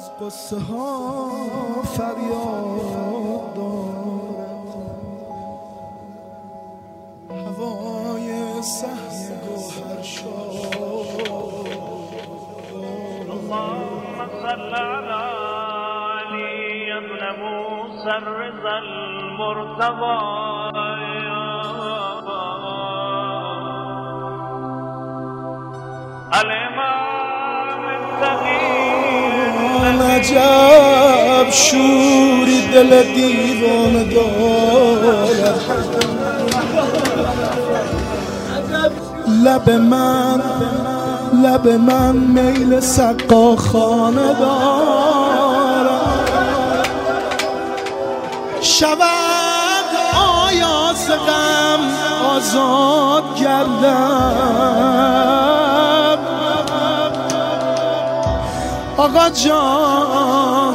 از قصه ها فریاد دارد هوای سحن گوهر اللهم صل على علي ابن موسى الرضا المرتضى الامام عجب شوری دل دیوان دارد. لب من لب من میل سقا خانه دارد. شود آیاز غم آزاد گردم آقا جان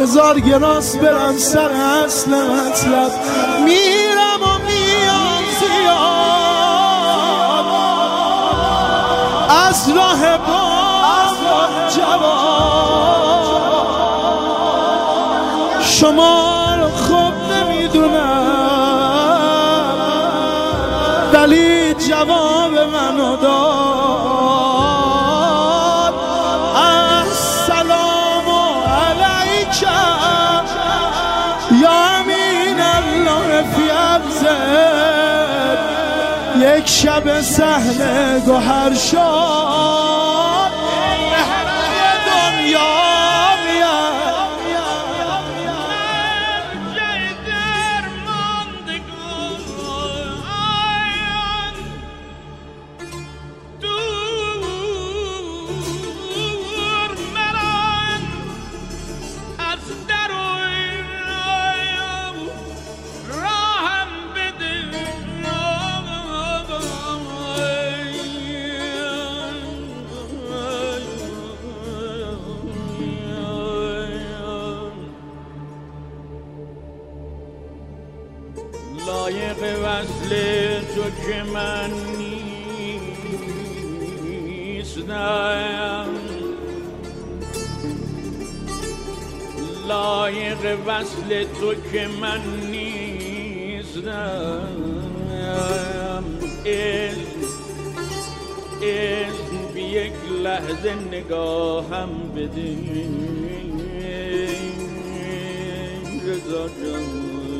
بزار گراس برم سر اصل مطلب. میرم و میام زیاد. از راه با جواب شما رو خوب نمی‌دونم ولی جواب منو داد. یک شب سهل گوهر لایق وصل تو که من نیستم. لایق وصل تو که من نیستم. اسم اسم بی یک لحظه نگاهم بده رضا جان.